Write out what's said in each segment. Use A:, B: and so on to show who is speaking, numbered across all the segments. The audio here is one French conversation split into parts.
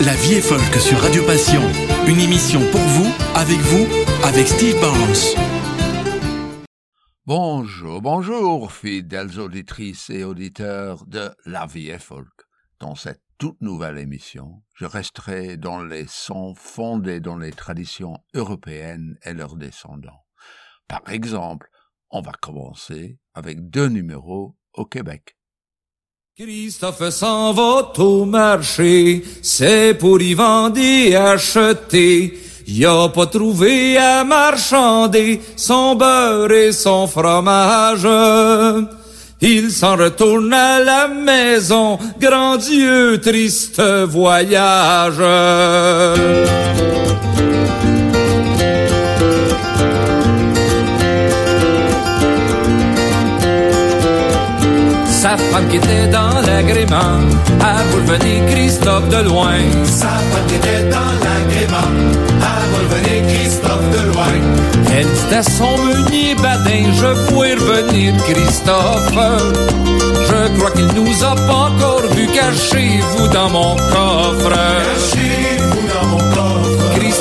A: La vie est folk sur Radio Passion. Une émission pour vous, avec vous, avec Steve Barnes.
B: Bonjour, bonjour, fidèles auditrices et auditeurs de La vie est folk. Dans cette toute nouvelle émission, je resterai dans les sons fondés dans les traditions européennes et leurs descendants. Par exemple, on va commencer avec deux numéros au Québec.
C: Christophe s'en va au marché, c'est pour y vendre et acheter. Il a pas trouvé à marchander son beurre et son fromage. Il s'en retourne à la maison, grand Dieu, triste voyage. Femme qui était dans l'agrément a venir Christophe de loin.
D: Sa femme qui était dans l'agrément a venir Christophe de loin.
C: Elle dit à son meunier badin, je pourrais revenir Christophe. Je crois qu'il nous a pas encore vu, cachez-vous dans mon coffre.
D: Cachez-vous dans mon coffre.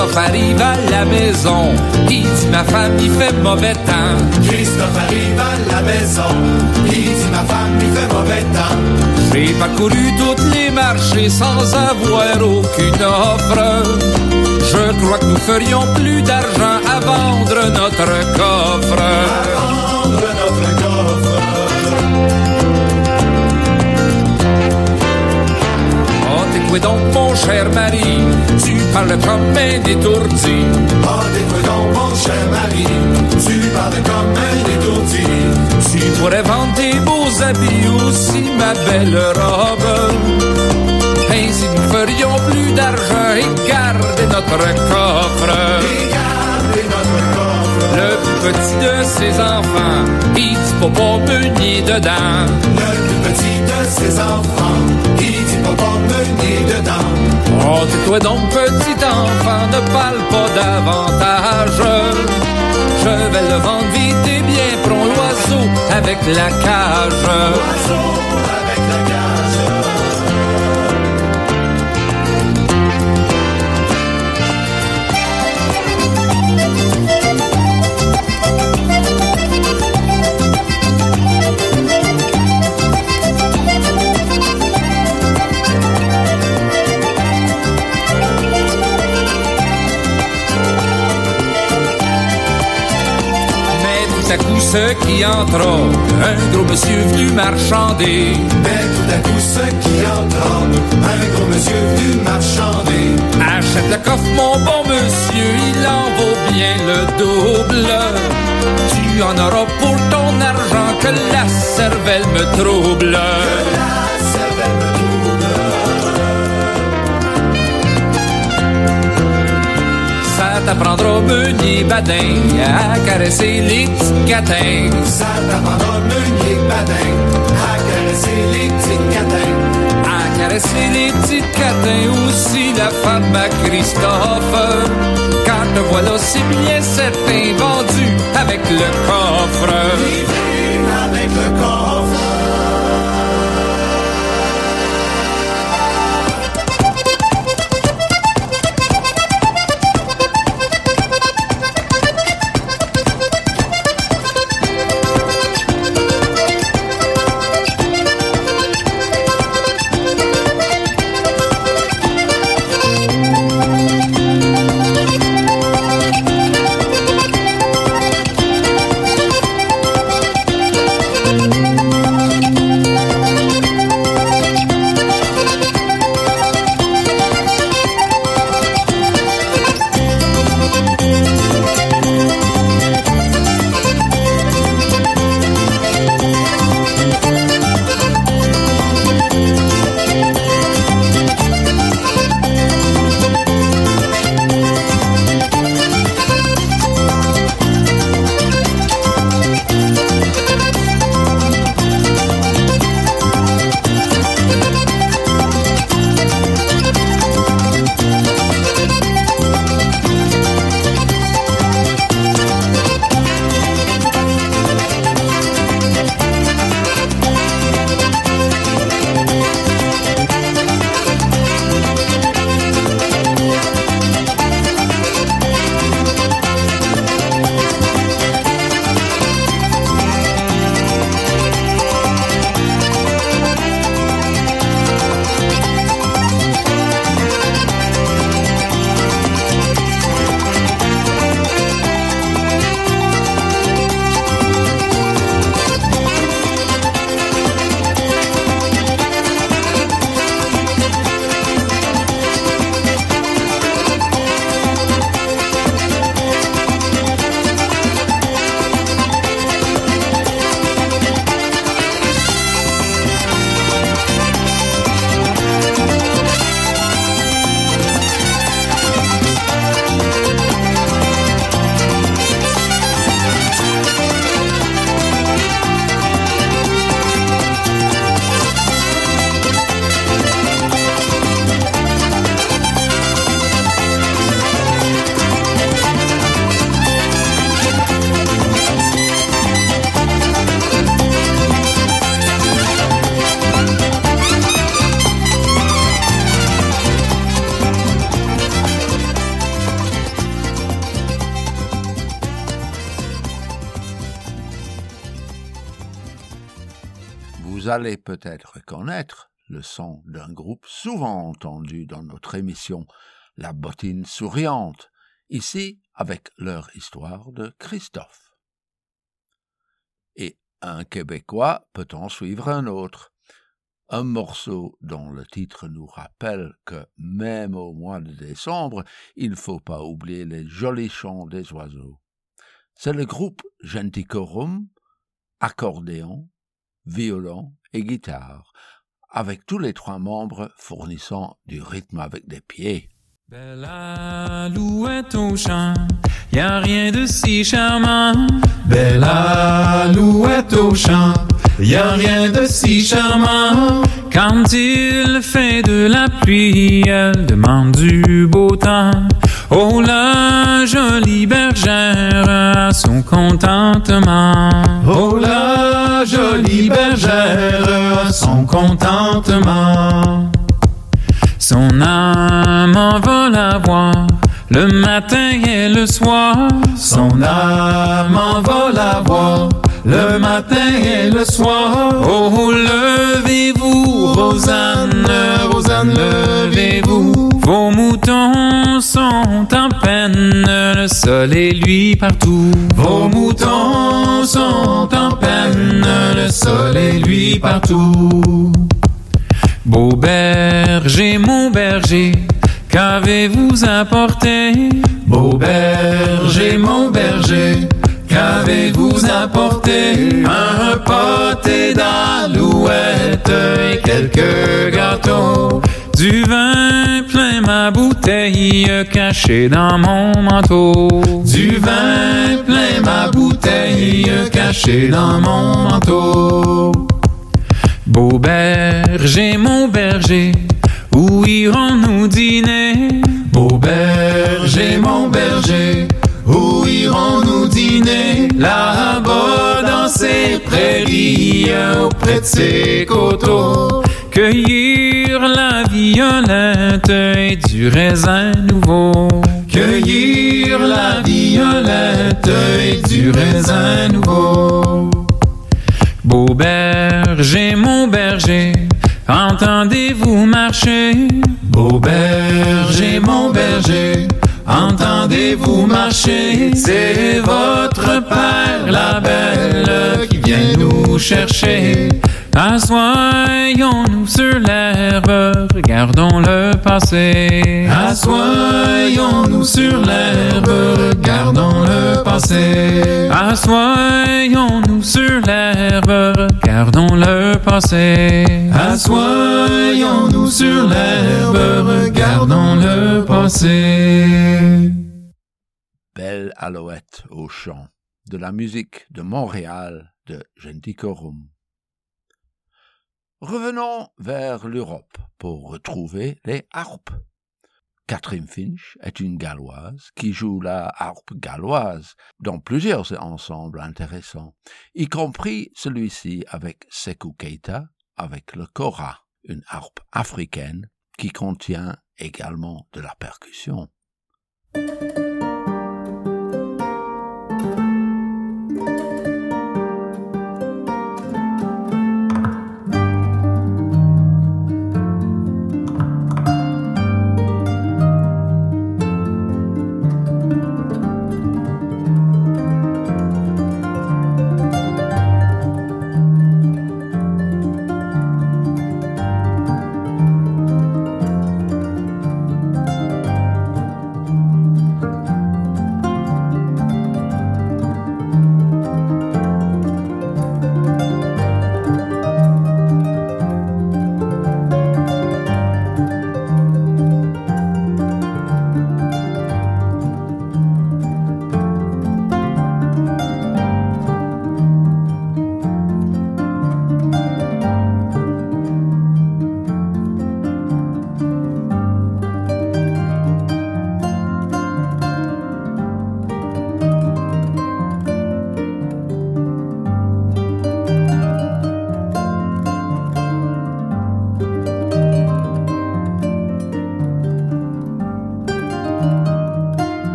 C: Christophe arrive à la maison, il dit ma femme il fait mauvais temps.
D: Christophe arrive à la maison, il dit ma femme il fait mauvais temps.
C: J'ai parcouru toutes les marchés sans avoir aucune offre. Je crois que nous ferions plus d'argent à vendre notre coffre.
D: À vendre notre coffre.
C: Quoi donc, mon cher mari? Tu parles comme un étourdi.
D: T'es quoi donc, mon cher mari? Tu parles comme un étourdi.
C: Tu pourrais vendre tes beaux habits aussi, ma belle robe. Ainsi nous ferions plus d'argent et garder notre coffre.
D: Regardez notre coffre.
C: Le plus petit de ses enfants, il dit papa meunier dedans.
D: Le plus petit ses enfants, dit papa meunier dedans.
C: Oh, tais-toi donc, petit enfant, ne parle pas davantage. Je vais le vendre vite et bien prends l'oiseau avec la cage.
D: Oiseau avec
C: tout à coup, ce qui entra, un gros monsieur venu marchander.
D: Mais tout à coup, ce qui entendent, un gros monsieur venu marchander.
C: Achète le coffre, mon bon monsieur, il en vaut bien le double. Tu en auras pour ton argent que la cervelle me trouble.
D: La
C: Ça t'apprendra, meunier badin, à caresser les petits catins.
D: Ça t'apprendra meunier badin à caresser les petits catins.
C: À caresser les petits catins aussi, la femme à Christophe. Quand te voilà, c'est bien certain, vendu avec le coffre.
D: Livré avec le coffre.
B: Peut-être reconnaître le son d'un groupe souvent entendu dans notre émission La bottine souriante, ici avec leur histoire de Christophe. Et un Québécois peut en suivre un autre, un morceau dont le titre nous rappelle que même au mois de décembre, il ne faut pas oublier les jolis chants des oiseaux. C'est le groupe Genticorum, accordéon, violon et guitare, avec tous les trois membres fournissant du rythme avec des pieds.
E: Belle alouette au champ, y a rien de si charmant. Belle alouette au champ, y a rien de si charmant. Quand il fait de la pluie, elle demande du beau temps. Oh la jolie bergère a son contentement. Oh la jolie bergère son contentement. Son âme en va la voir le matin et le soir. Son âme en va la voir le matin et le soir. Oh, levez-vous, Rosanne, Rosanne, levez-vous. Vos moutons sont en peine, le soleil lui partout. Vos moutons sont en peine, le soleil lui partout. Beau berger, mon berger, qu'avez-vous apporté? Beau berger, mon berger, qu'avez-vous apporté? Un pâté d'alouette et quelques gâteaux. Du vin plein ma bouteille cachée dans mon manteau. Du vin plein ma bouteille cachée dans mon manteau. Beau berger, mon berger, où irons-nous dîner? Beau berger, mon berger, où irons-nous dîner Là-bas dans ces prairies, auprès de ces coteaux, cueillir la violette et du raisin nouveau. Cueillir la violette et du raisin nouveau. Beau berger, mon berger, entendez-vous marcher Beau berger, mon berger, entendez-vous marcher? C'est votre père, la belle, qui vient nous chercher. Assoyons-nous sur l'herbe, regardons le passé. Assoyons-nous sur l'herbe, regardons le passé. Assoyons-nous sur l'herbe, regardons le passé. Assoyons-nous sur l'herbe, regardons le passé.
B: Belle alouette au chant, de la musique de Montréal de Genticorum. Revenons vers l'Europe pour retrouver les harpes. Catherine Finch est une galloise qui joue la harpe galloise dans plusieurs ensembles intéressants, y compris celui-ci avec Sekou Keita, avec le kora, une harpe africaine qui contient également de la percussion.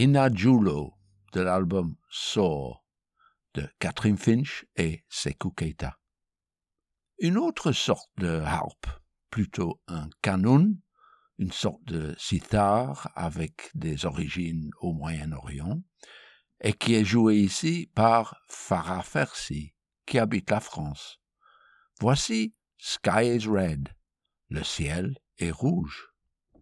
B: Hinajulo de l'album Soar de Catherine Finch et Sekou Keita. Une autre sorte de harpe, plutôt un canon, une sorte de sitar avec des origines au Moyen-Orient, et qui est joué ici par Farah Fersi, qui habite la France. Voici Sky is Red, le ciel est rouge.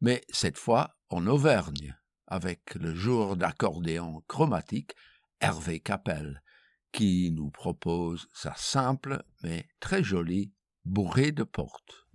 B: mais cette fois en Auvergne, avec le jour d'accordéon chromatique Hervé Capel, qui nous propose sa simple mais très jolie bourrée de porte.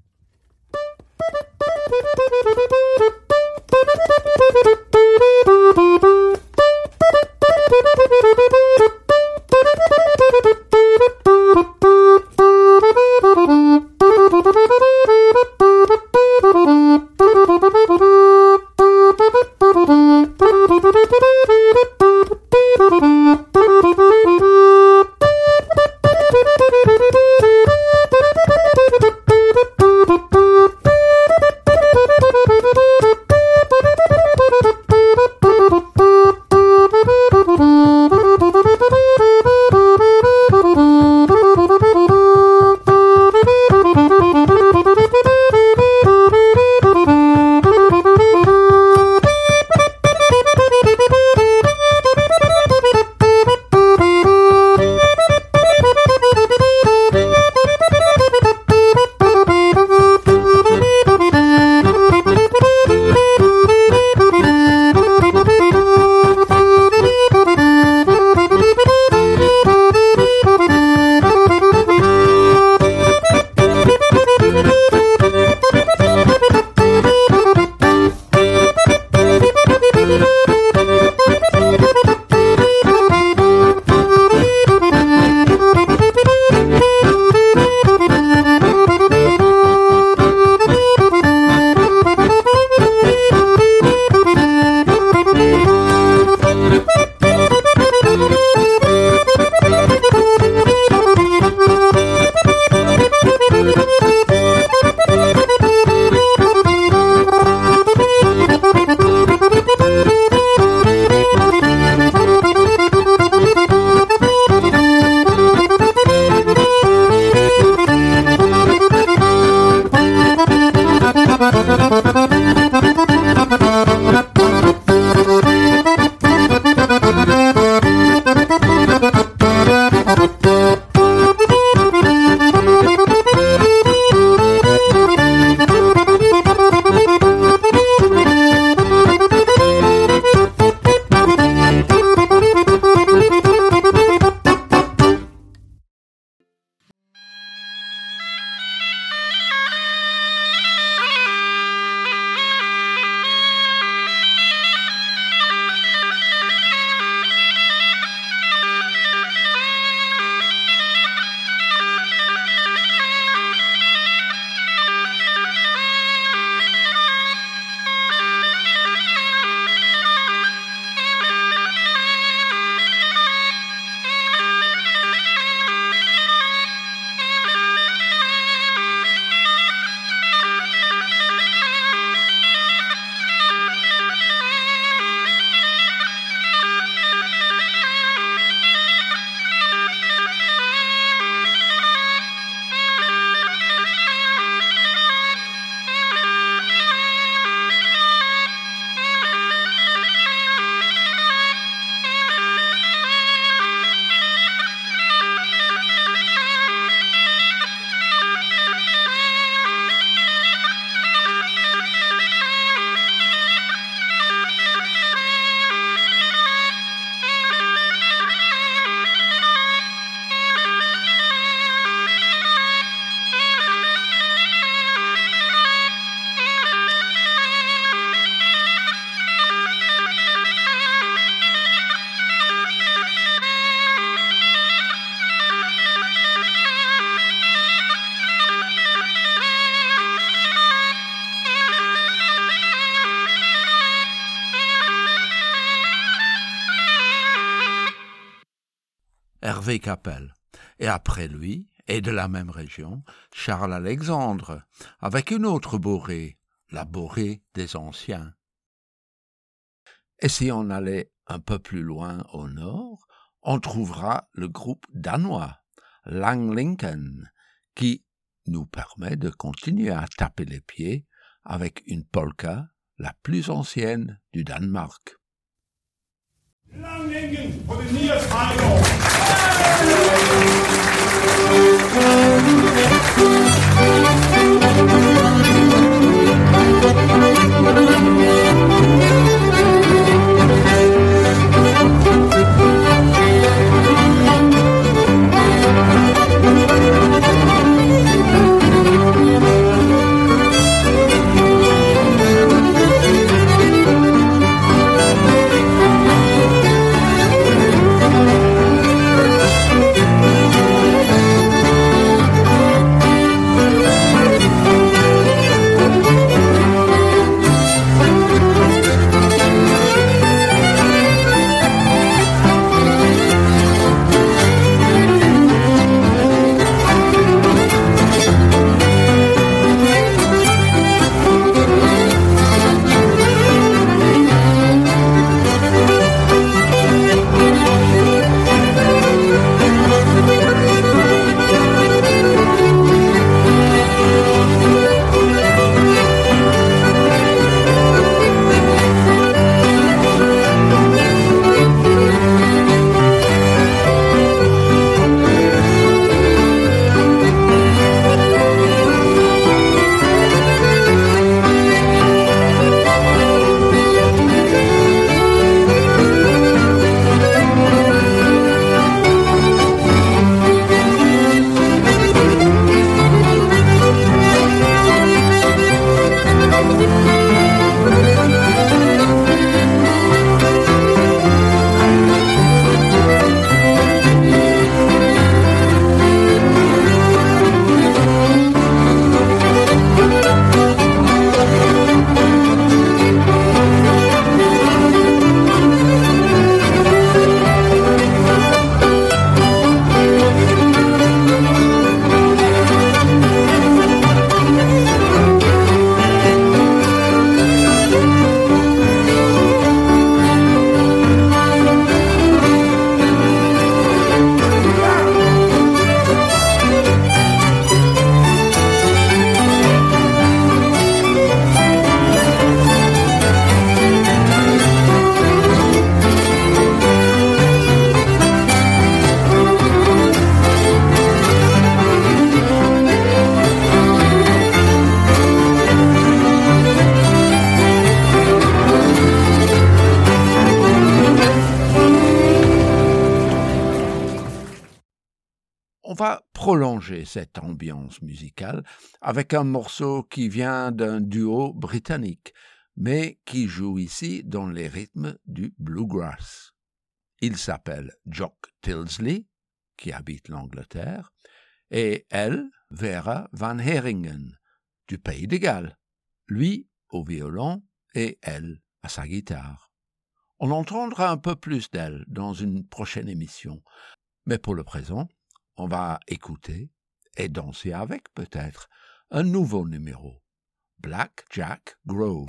B: Et après lui, et de la même région, Charles Alexandre, avec une autre borée, la borée des anciens. Et si on allait un peu plus loin au nord, on trouvera le groupe danois, Langlinken, qui nous permet de continuer à taper les pieds avec une polka la plus ancienne du Danemark.
F: Langengen for the nearest
B: idol. Cette ambiance musicale avec un morceau qui vient d'un duo britannique, mais qui joue ici dans les rythmes du bluegrass. Il s'appelle Jock Tilsley, qui habite l'Angleterre, et elle, Vera Van Heringen, du pays de Galles, lui au violon et elle à sa guitare. On entendra un peu plus d'elle dans une prochaine émission, mais pour le présent, on va écouter et danser avec peut-être un nouveau numéro, Black Jack Grove.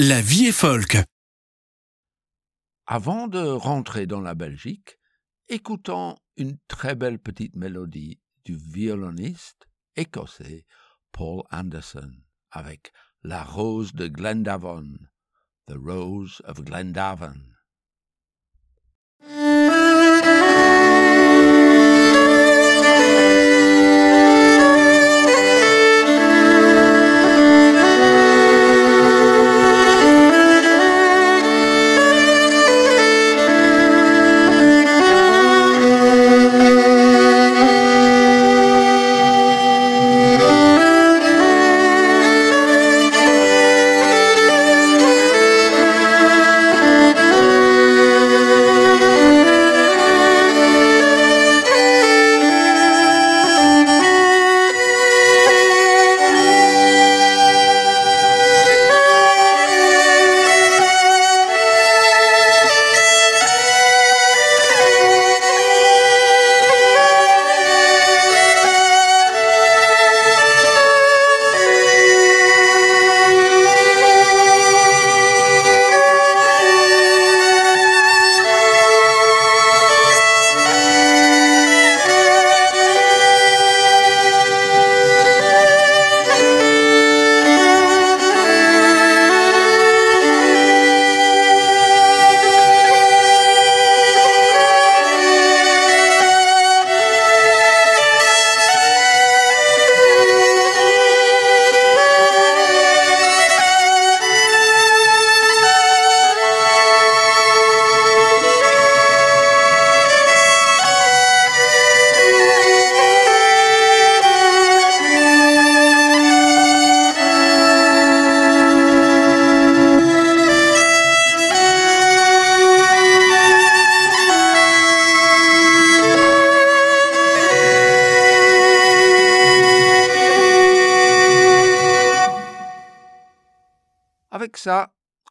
A: La vie est folk.
B: Avant de rentrer dans la Belgique, écoutons une très belle petite mélodie du violoniste écossais Paul Anderson avec La Rose de Glendavon, The Rose of Glendavon.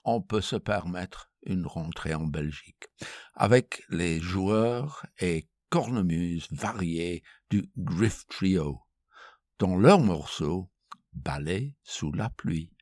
B: On peut se permettre une rentrée en Belgique, avec les joueurs et cornemuses variés du Griff Trio, dont leur morceau Ballet sous la pluie.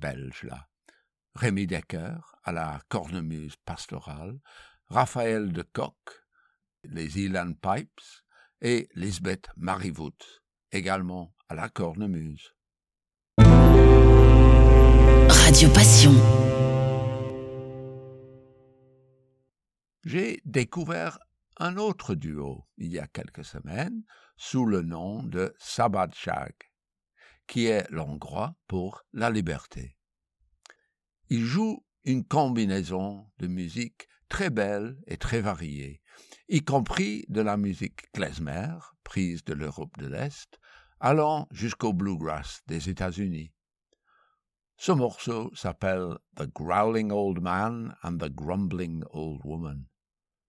B: Belges là. Rémi Decker à la cornemuse pastorale, Raphaël de Kock, les Elan Pipes et Lisbeth Marivout, également à la cornemuse.
G: Radio Passion.
B: J'ai découvert un autre duo il y a quelques semaines sous le nom de Sabbat Shag qui est l'hongrois pour la liberté. Il joue une combinaison de musique très belle et très variée, y compris de la musique klezmer, prise de l'Europe de l'Est, allant jusqu'au bluegrass des États-Unis. Ce morceau s'appelle The Growling Old Man and the Grumbling Old Woman,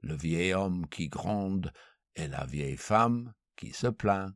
B: le vieil homme qui gronde et la vieille femme qui se plaint.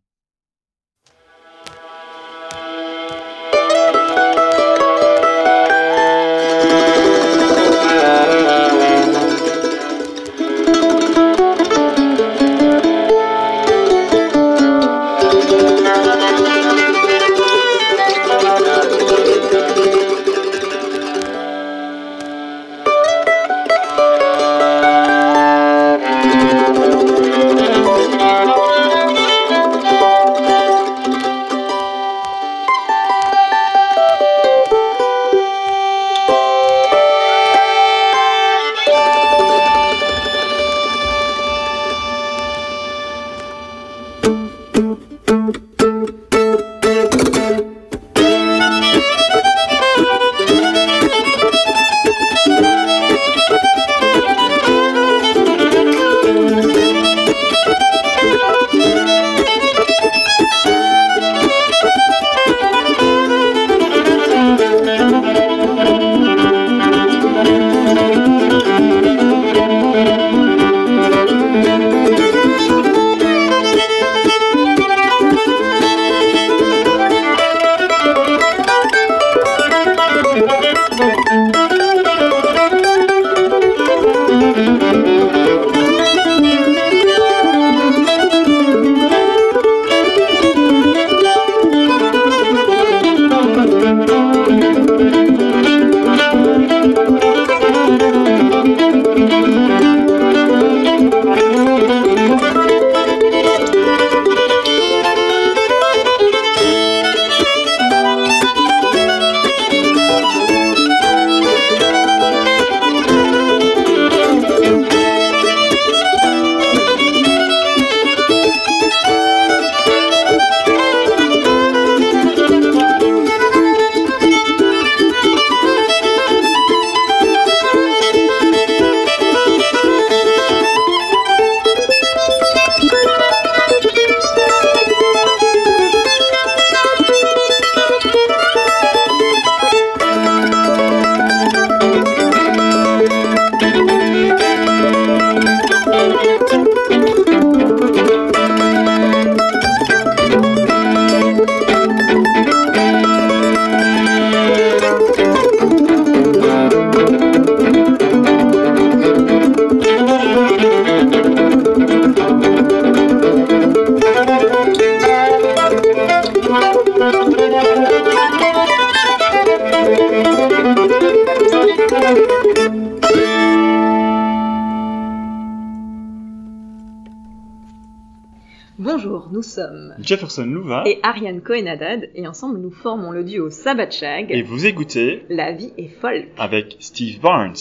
H: Louva
I: et Ariane Cohen-Haddad et ensemble nous formons le duo Sabbath Shag.
H: et vous écoutez
I: La vie est folle.
H: avec Steve Barnes.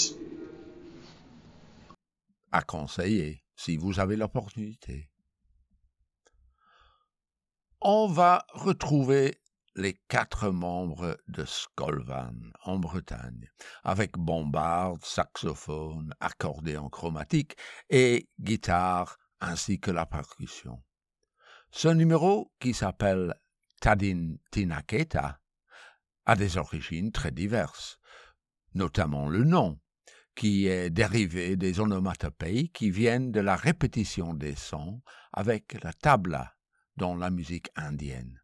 B: à conseiller si vous avez l'opportunité. On va retrouver les quatre membres de Skolvan en Bretagne, avec bombarde, saxophone, accordéon chromatique et guitare ainsi que la percussion. Ce numéro, qui s'appelle Tadin Tinaketa, a des origines très diverses, notamment le nom, qui est dérivé des onomatopées qui viennent de la répétition des sons avec la tabla dans la musique indienne.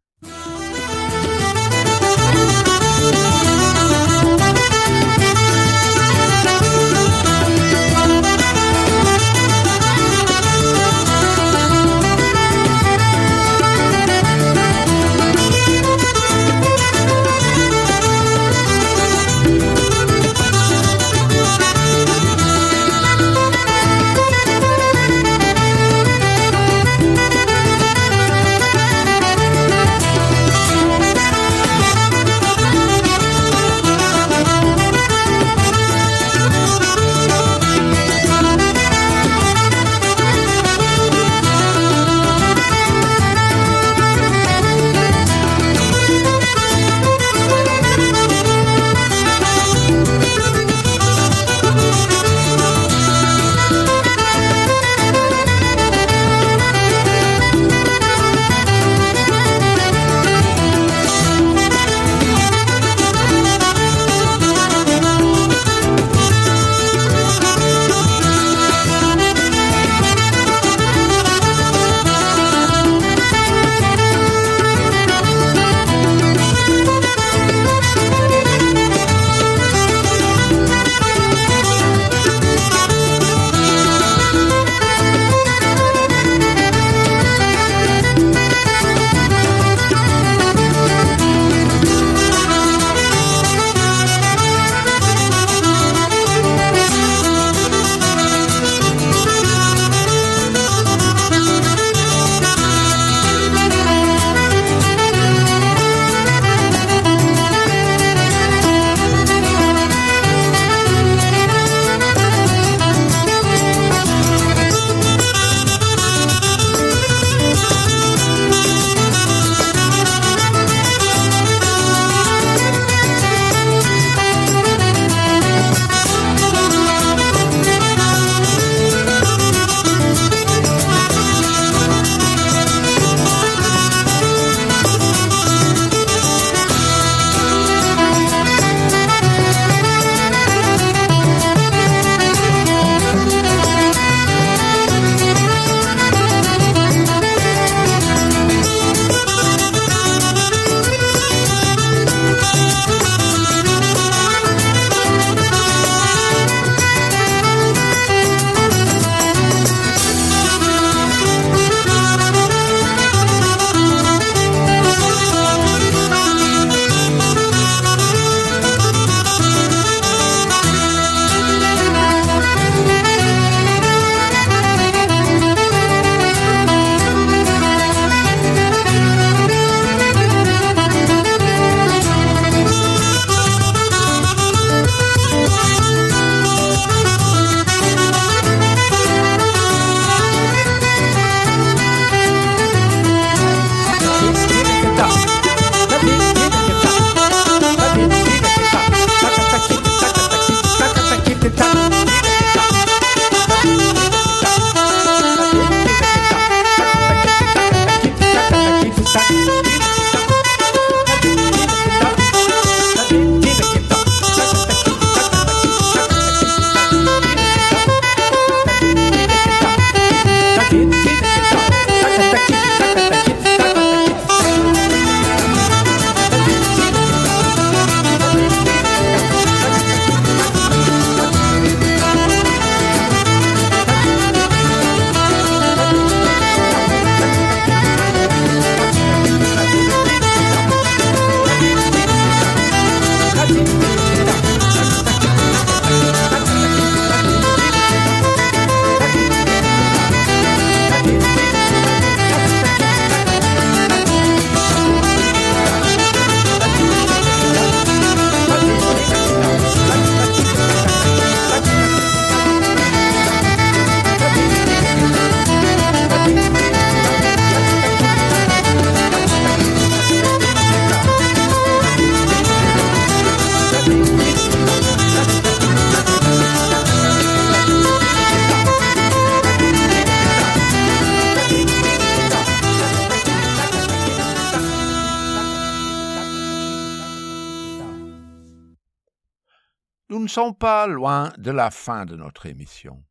B: Sommes pas loin de la fin de notre émission.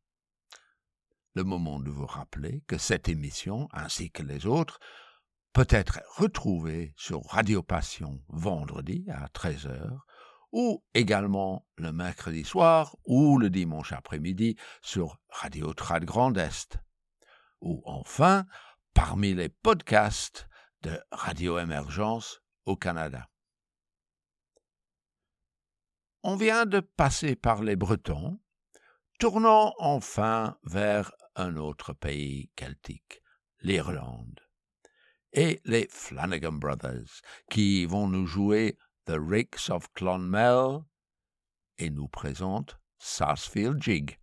B: Le moment de vous rappeler que cette émission, ainsi que les autres, peut être retrouvée sur Radio Passion vendredi à 13h ou également le mercredi soir ou le dimanche après-midi sur Radio Trad Grand Est. Ou enfin, parmi les podcasts de Radio Émergence au Canada. On vient de passer par les Bretons, tournons enfin vers un autre pays celtique, l'Irlande, et les Flanagan Brothers, qui vont nous jouer The Ricks of Clonmel et nous présentent Sarsfield Jig.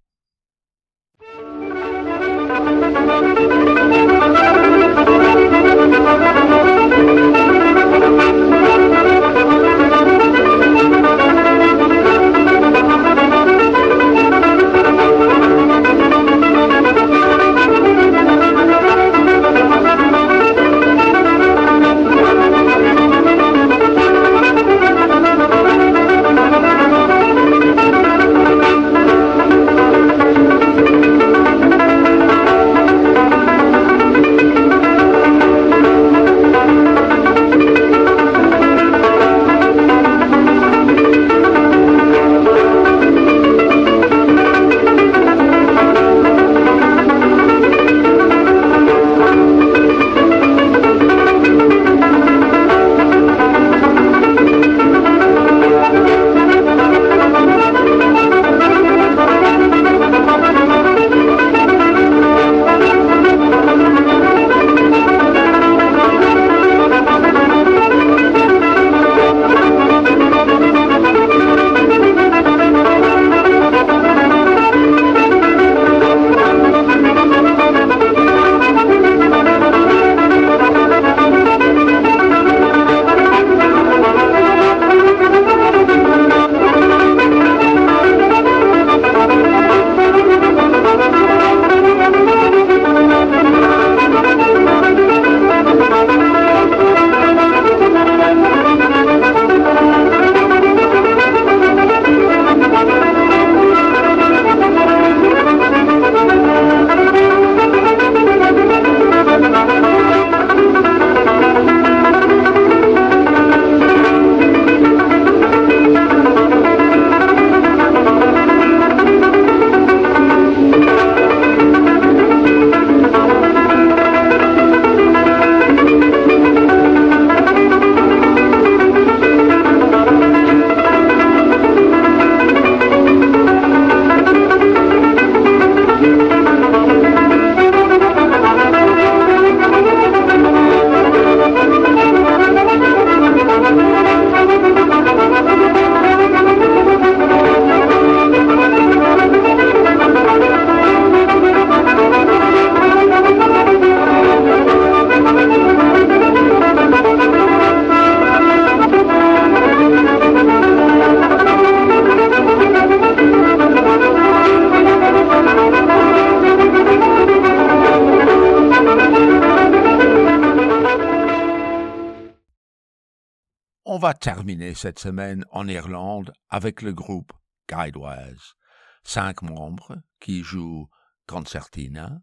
B: On va terminer cette semaine en Irlande avec le groupe Guidewise. Cinq membres qui jouent concertina,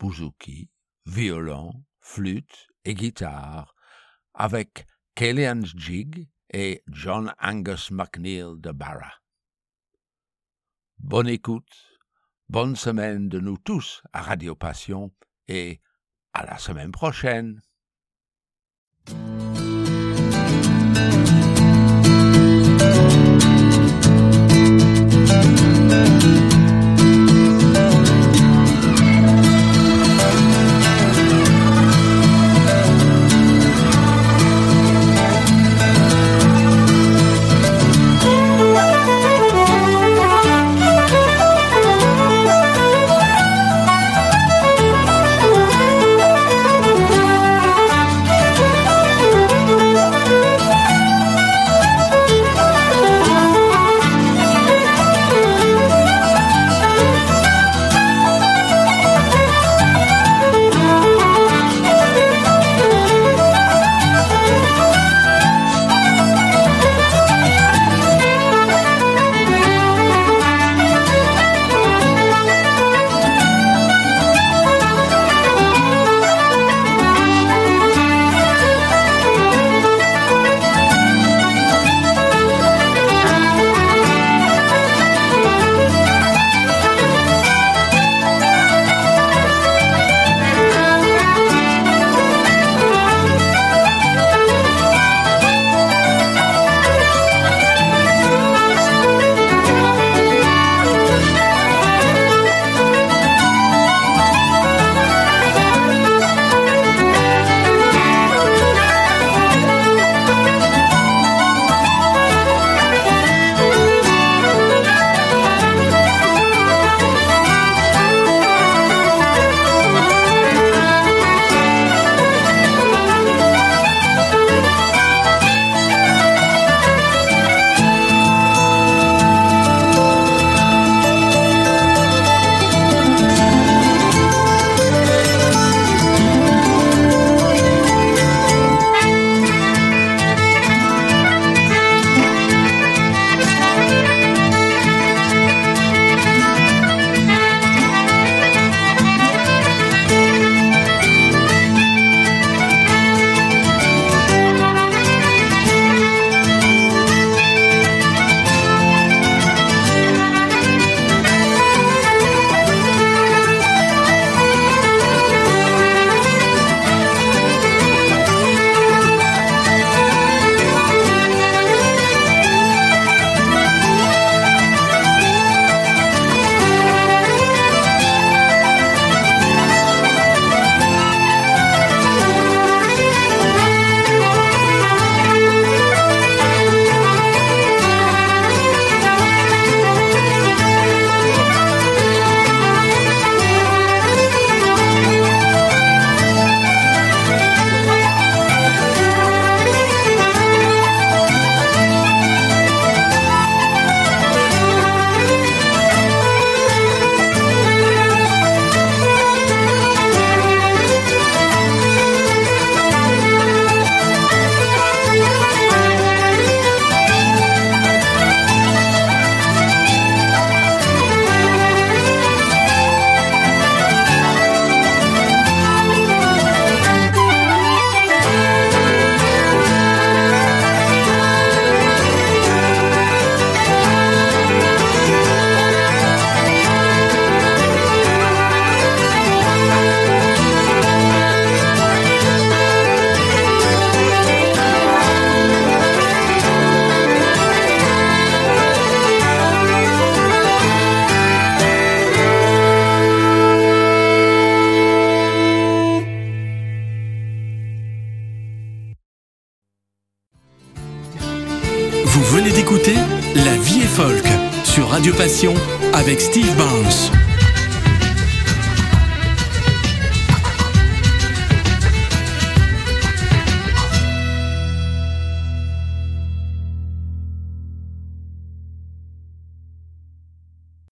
B: bouzouki, violon, flûte et guitare, avec Kellyan's Jig et John Angus McNeil de Barra. Bonne écoute, bonne semaine de nous tous à Radio Passion et à la semaine prochaine.
A: love.